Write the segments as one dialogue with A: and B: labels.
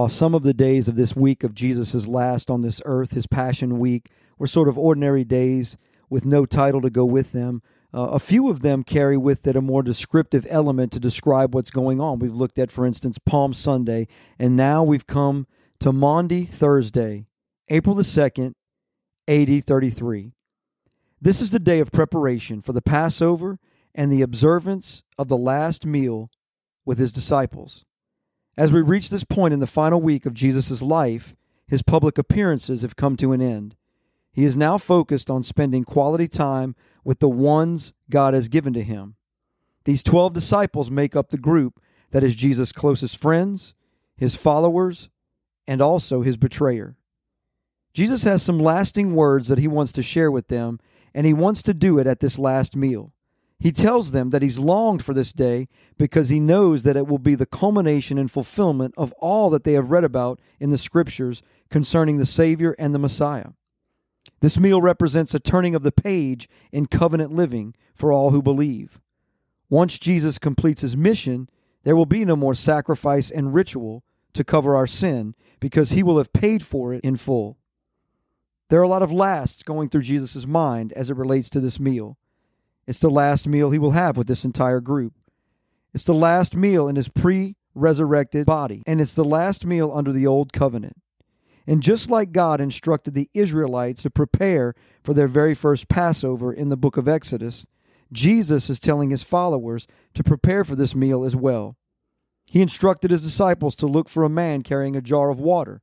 A: While some of the days of this week of Jesus' last on this earth, his Passion Week, were sort of ordinary days with no title to go with them, uh, a few of them carry with it a more descriptive element to describe what's going on. We've looked at, for instance, Palm Sunday, and now we've come to Maundy Thursday, April the 2nd, AD 33. This is the day of preparation for the Passover and the observance of the last meal with his disciples. As we reach this point in the final week of Jesus' life, his public appearances have come to an end. He is now focused on spending quality time with the ones God has given to him. These 12 disciples make up the group that is Jesus' closest friends, his followers, and also his betrayer. Jesus has some lasting words that he wants to share with them, and he wants to do it at this last meal. He tells them that he's longed for this day because he knows that it will be the culmination and fulfillment of all that they have read about in the scriptures concerning the Savior and the Messiah. This meal represents a turning of the page in covenant living for all who believe. Once Jesus completes his mission, there will be no more sacrifice and ritual to cover our sin because he will have paid for it in full. There are a lot of lasts going through Jesus' mind as it relates to this meal. It's the last meal he will have with this entire group. It's the last meal in his pre resurrected body, and it's the last meal under the old covenant. And just like God instructed the Israelites to prepare for their very first Passover in the book of Exodus, Jesus is telling his followers to prepare for this meal as well. He instructed his disciples to look for a man carrying a jar of water.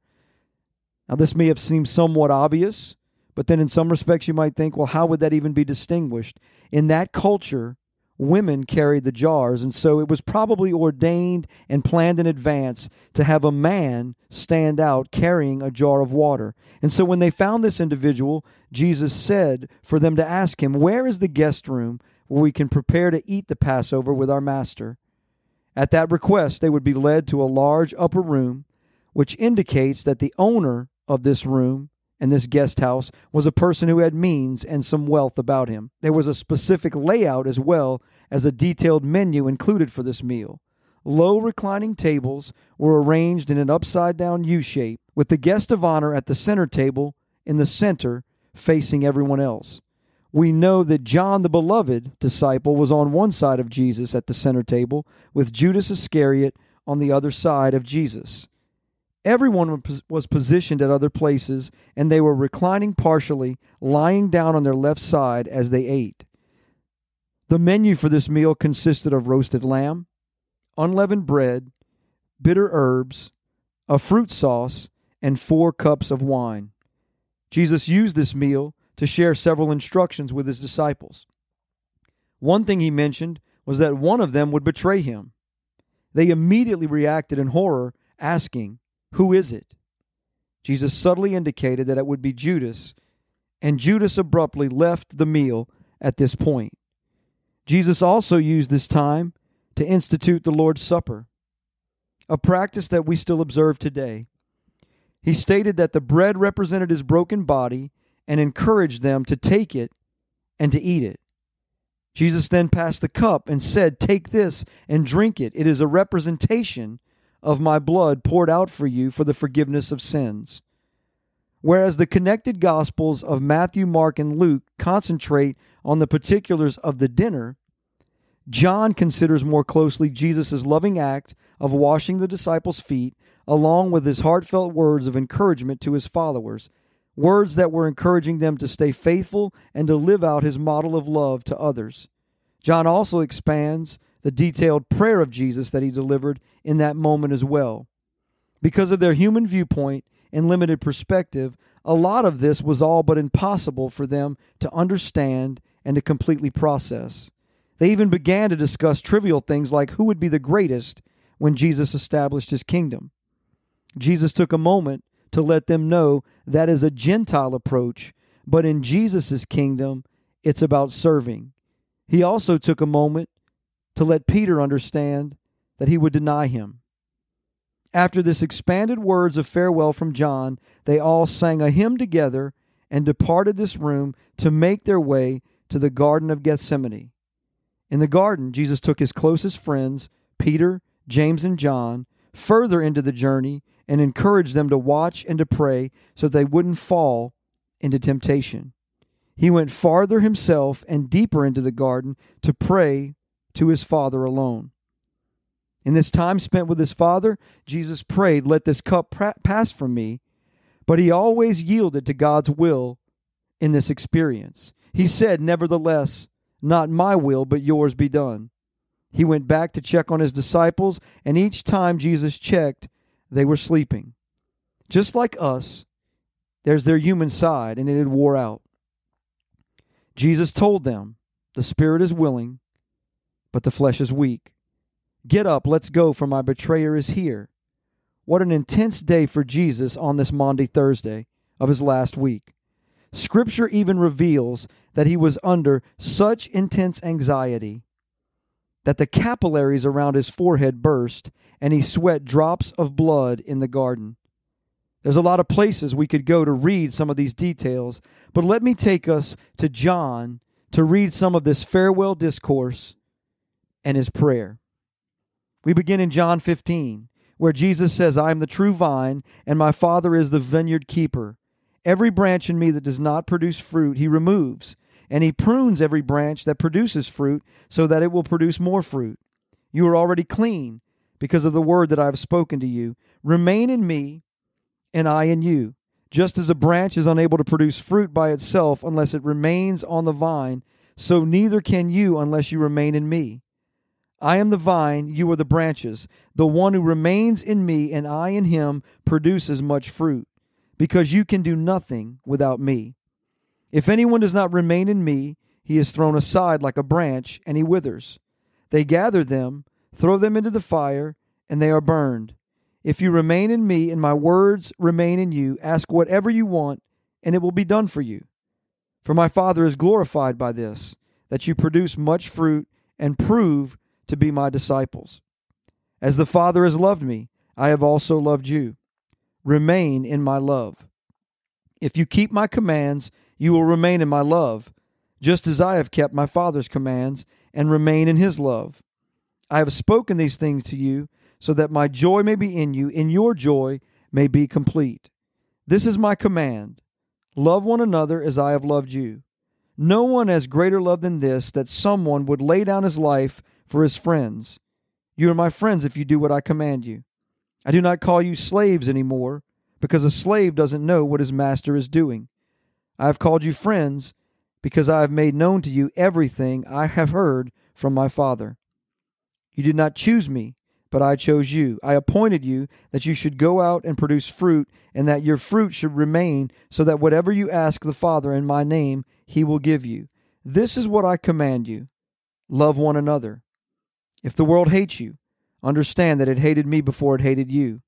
A: Now, this may have seemed somewhat obvious, but then in some respects you might think, well, how would that even be distinguished? In that culture, women carried the jars, and so it was probably ordained and planned in advance to have a man stand out carrying a jar of water. And so when they found this individual, Jesus said for them to ask him, Where is the guest room where we can prepare to eat the Passover with our master? At that request, they would be led to a large upper room, which indicates that the owner of this room and this guest house was a person who had means and some wealth about him. There was a specific layout as well as a detailed menu included for this meal. Low reclining tables were arranged in an upside down U shape, with the guest of honor at the center table in the center facing everyone else. We know that John the beloved disciple was on one side of Jesus at the center table, with Judas Iscariot on the other side of Jesus. Everyone was positioned at other places, and they were reclining partially, lying down on their left side as they ate. The menu for this meal consisted of roasted lamb, unleavened bread, bitter herbs, a fruit sauce, and four cups of wine. Jesus used this meal to share several instructions with his disciples. One thing he mentioned was that one of them would betray him. They immediately reacted in horror, asking, who is it? Jesus subtly indicated that it would be Judas, and Judas abruptly left the meal at this point. Jesus also used this time to institute the Lord's Supper, a practice that we still observe today. He stated that the bread represented his broken body and encouraged them to take it and to eat it. Jesus then passed the cup and said, Take this and drink it. It is a representation of my blood poured out for you for the forgiveness of sins. Whereas the connected Gospels of Matthew, Mark, and Luke concentrate on the particulars of the dinner, John considers more closely Jesus' loving act of washing the disciples' feet, along with his heartfelt words of encouragement to his followers, words that were encouraging them to stay faithful and to live out his model of love to others. John also expands the detailed prayer of Jesus that he delivered in that moment as well. Because of their human viewpoint and limited perspective, a lot of this was all but impossible for them to understand and to completely process. They even began to discuss trivial things like who would be the greatest when Jesus established his kingdom. Jesus took a moment to let them know that is a Gentile approach, but in Jesus' kingdom, it's about serving. He also took a moment to let Peter understand that he would deny him. After this expanded words of farewell from John, they all sang a hymn together and departed this room to make their way to the Garden of Gethsemane. In the garden, Jesus took his closest friends, Peter, James, and John, further into the journey and encouraged them to watch and to pray so they wouldn't fall into temptation. He went farther himself and deeper into the garden to pray to his Father alone. In this time spent with his Father, Jesus prayed, Let this cup pass from me. But he always yielded to God's will in this experience. He said, Nevertheless, not my will, but yours be done. He went back to check on his disciples, and each time Jesus checked, they were sleeping. Just like us, there's their human side, and it had wore out. Jesus told them, The spirit is willing, but the flesh is weak. Get up, let's go, for my betrayer is here. What an intense day for Jesus on this Maundy Thursday of his last week. Scripture even reveals that he was under such intense anxiety that the capillaries around his forehead burst and he sweat drops of blood in the garden. There's a lot of places we could go to read some of these details, but let me take us to John to read some of this farewell discourse and his prayer. We begin in John 15, where Jesus says, I am the true vine, and my Father is the vineyard keeper. Every branch in me that does not produce fruit, he removes, and he prunes every branch that produces fruit, so that it will produce more fruit. You are already clean because of the word that I have spoken to you. Remain in me, and I in you. Just as a branch is unable to produce fruit by itself unless it remains on the vine, so neither can you unless you remain in me. I am the vine, you are the branches. The one who remains in me and I in him produces much fruit, because you can do nothing without me. If anyone does not remain in me, he is thrown aside like a branch, and he withers. They gather them, throw them into the fire, and they are burned. If you remain in me and my words remain in you, ask whatever you want, and it will be done for you. For my Father is glorified by this, that you produce much fruit and prove to be my disciples. As the Father has loved me, I have also loved you. Remain in my love. If you keep my commands, you will remain in my love, just as I have kept my Father's commands and remain in his love. I have spoken these things to you so that my joy may be in you, and your joy may be complete. This is my command love one another as I have loved you. No one has greater love than this, that someone would lay down his life for his friends. You are my friends if you do what I command you. I do not call you slaves any more, because a slave doesn't know what his master is doing. I have called you friends, because I have made known to you everything I have heard from my Father. You did not choose me, but I chose you. I appointed you that you should go out and produce fruit, and that your fruit should remain, so that whatever you ask the Father in my name, he will give you. This is what I command you love one another. If the world hates you, understand that it hated me before it hated you.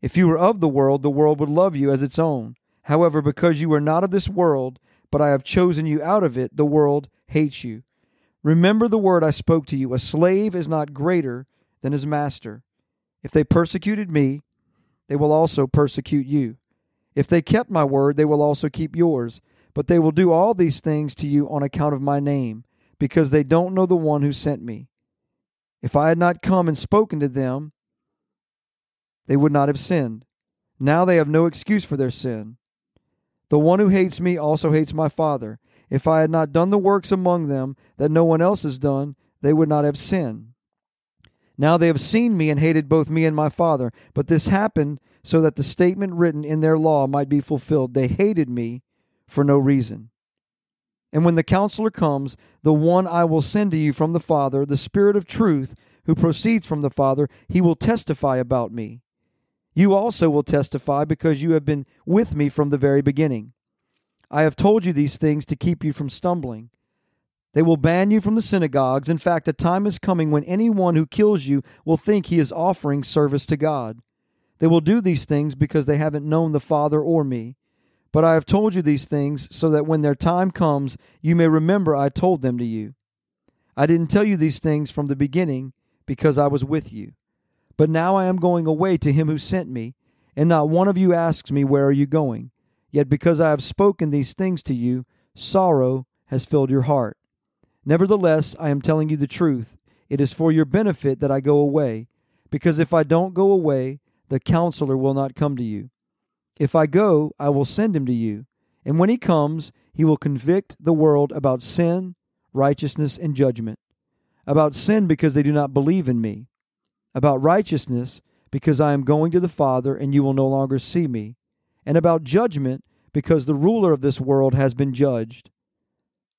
A: If you were of the world, the world would love you as its own. However, because you are not of this world, but I have chosen you out of it, the world hates you. Remember the word I spoke to you a slave is not greater than his master. If they persecuted me, they will also persecute you. If they kept my word, they will also keep yours. But they will do all these things to you on account of my name, because they don't know the one who sent me. If I had not come and spoken to them, they would not have sinned. Now they have no excuse for their sin. The one who hates me also hates my Father. If I had not done the works among them that no one else has done, they would not have sinned. Now they have seen me and hated both me and my Father. But this happened so that the statement written in their law might be fulfilled. They hated me for no reason. And when the counselor comes, the one I will send to you from the Father, the Spirit of truth, who proceeds from the Father, he will testify about me. You also will testify because you have been with me from the very beginning. I have told you these things to keep you from stumbling. They will ban you from the synagogues. In fact, a time is coming when anyone who kills you will think he is offering service to God. They will do these things because they haven't known the Father or me. But I have told you these things so that when their time comes, you may remember I told them to you. I didn't tell you these things from the beginning because I was with you. But now I am going away to him who sent me, and not one of you asks me, Where are you going? Yet because I have spoken these things to you, sorrow has filled your heart. Nevertheless, I am telling you the truth. It is for your benefit that I go away, because if I don't go away, the counselor will not come to you. If I go, I will send him to you. And when he comes, he will convict the world about sin, righteousness, and judgment. About sin, because they do not believe in me. About righteousness, because I am going to the Father, and you will no longer see me. And about judgment, because the ruler of this world has been judged.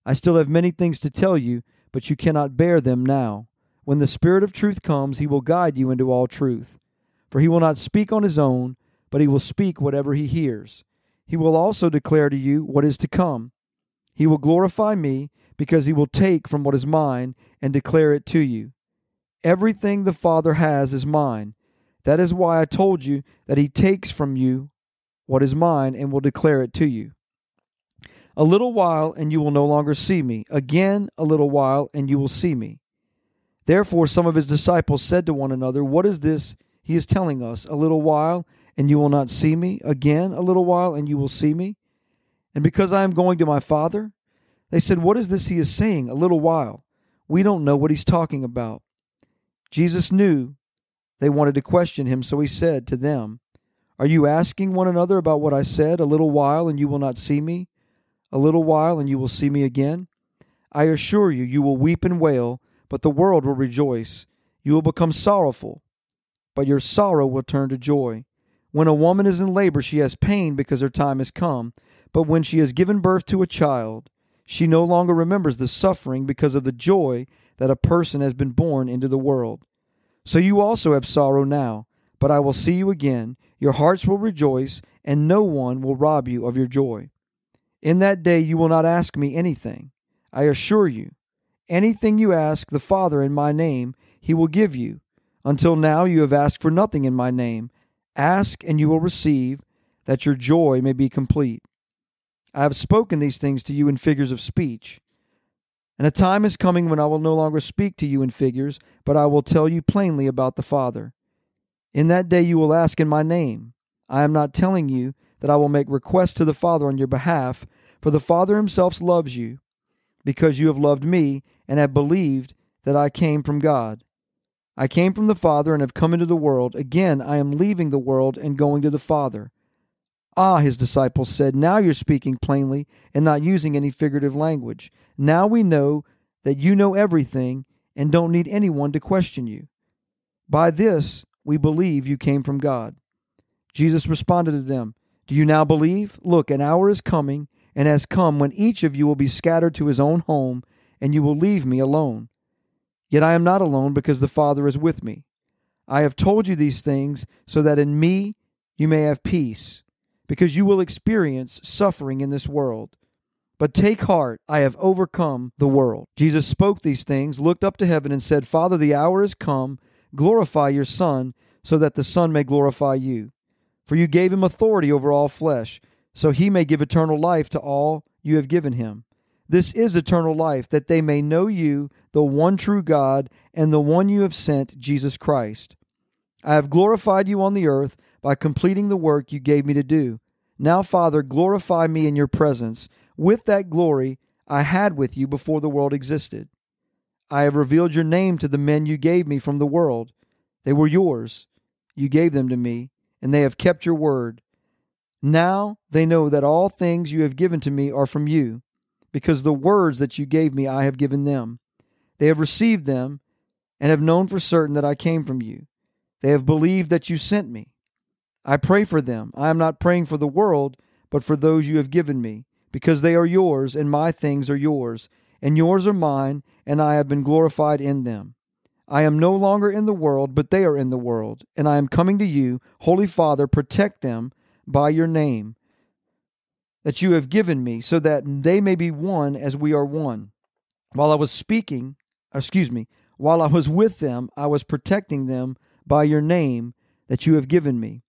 A: I still have many things to tell you, but you cannot bear them now. When the Spirit of truth comes, he will guide you into all truth. For he will not speak on his own, but he will speak whatever he hears. He will also declare to you what is to come. He will glorify me, because he will take from what is mine and declare it to you. Everything the Father has is mine. That is why I told you that he takes from you what is mine and will declare it to you. A little while, and you will no longer see me. Again, a little while, and you will see me. Therefore, some of his disciples said to one another, What is this he is telling us? A little while, and you will not see me. Again, a little while, and you will see me. And because I am going to my Father, they said, What is this he is saying? A little while. We don't know what he's talking about. Jesus knew they wanted to question him, so he said to them, Are you asking one another about what I said? A little while, and you will not see me. A little while, and you will see me again. I assure you, you will weep and wail, but the world will rejoice. You will become sorrowful, but your sorrow will turn to joy. When a woman is in labor, she has pain because her time has come. But when she has given birth to a child, she no longer remembers the suffering because of the joy that a person has been born into the world. So you also have sorrow now, but I will see you again. Your hearts will rejoice, and no one will rob you of your joy. In that day you will not ask me anything. I assure you, anything you ask the Father in my name, he will give you. Until now you have asked for nothing in my name. Ask, and you will receive, that your joy may be complete. I have spoken these things to you in figures of speech. And a time is coming when I will no longer speak to you in figures, but I will tell you plainly about the Father. In that day you will ask in my name. I am not telling you that I will make requests to the Father on your behalf, for the Father himself loves you, because you have loved me and have believed that I came from God. I came from the Father and have come into the world. Again, I am leaving the world and going to the Father. Ah, his disciples said, Now you're speaking plainly and not using any figurative language. Now we know that you know everything and don't need anyone to question you. By this we believe you came from God. Jesus responded to them, Do you now believe? Look, an hour is coming and has come when each of you will be scattered to his own home, and you will leave me alone. Yet I am not alone because the Father is with me. I have told you these things so that in me you may have peace, because you will experience suffering in this world. But take heart, I have overcome the world. Jesus spoke these things, looked up to heaven, and said, Father, the hour is come. Glorify your Son, so that the Son may glorify you. For you gave him authority over all flesh, so he may give eternal life to all you have given him. This is eternal life, that they may know you, the one true God, and the one you have sent, Jesus Christ. I have glorified you on the earth by completing the work you gave me to do. Now, Father, glorify me in your presence with that glory I had with you before the world existed. I have revealed your name to the men you gave me from the world. They were yours. You gave them to me, and they have kept your word. Now they know that all things you have given to me are from you because the words that you gave me I have given them. They have received them and have known for certain that I came from you. They have believed that you sent me. I pray for them. I am not praying for the world, but for those you have given me, because they are yours, and my things are yours, and yours are mine, and I have been glorified in them. I am no longer in the world, but they are in the world, and I am coming to you. Holy Father, protect them by your name that you have given me, so that they may be one as we are one. While I was speaking, excuse me, while I was with them, I was protecting them by your name that you have given me.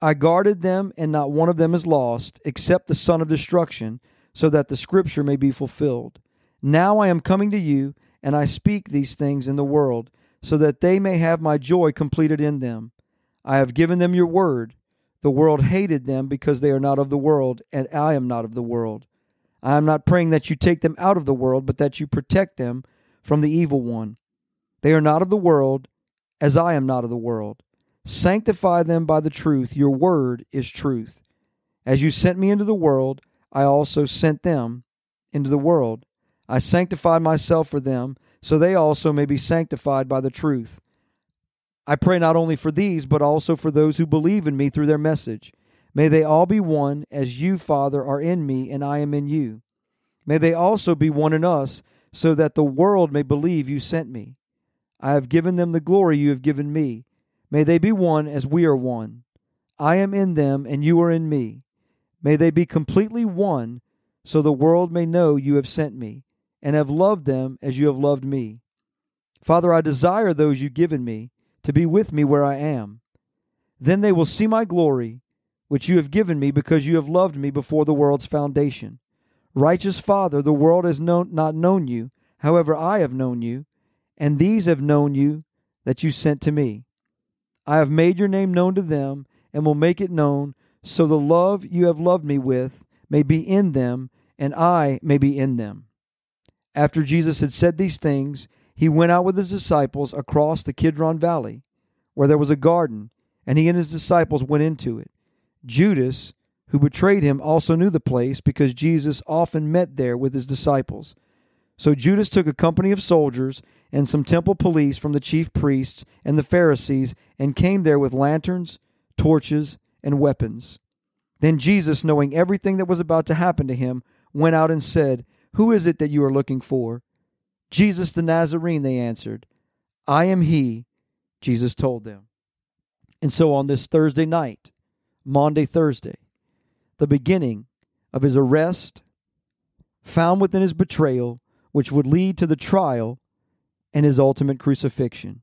A: I guarded them, and not one of them is lost, except the son of destruction, so that the scripture may be fulfilled. Now I am coming to you, and I speak these things in the world, so that they may have my joy completed in them. I have given them your word the world hated them because they are not of the world, and I am not of the world. I am not praying that you take them out of the world, but that you protect them from the evil one. They are not of the world, as I am not of the world. Sanctify them by the truth. Your word is truth. As you sent me into the world, I also sent them into the world. I sanctified myself for them, so they also may be sanctified by the truth. I pray not only for these, but also for those who believe in me through their message. May they all be one, as you, Father, are in me and I am in you. May they also be one in us, so that the world may believe you sent me. I have given them the glory you have given me. May they be one as we are one. I am in them, and you are in me. May they be completely one, so the world may know you have sent me, and have loved them as you have loved me. Father, I desire those you've given me to be with me where I am. Then they will see my glory, which you have given me because you have loved me before the world's foundation. Righteous Father, the world has known, not known you, however, I have known you, and these have known you that you sent to me. I have made your name known to them, and will make it known, so the love you have loved me with may be in them, and I may be in them. After Jesus had said these things, he went out with his disciples across the Kidron Valley, where there was a garden, and he and his disciples went into it. Judas, who betrayed him, also knew the place because Jesus often met there with his disciples. So Judas took a company of soldiers and some temple police from the chief priests and the Pharisees and came there with lanterns, torches, and weapons. Then Jesus, knowing everything that was about to happen to him, went out and said, Who is it that you are looking for? Jesus the Nazarene, they answered. I am he, Jesus told them. And so on this Thursday night, Maundy, Thursday, the beginning of his arrest, found within his betrayal, which would lead to the trial and his ultimate crucifixion.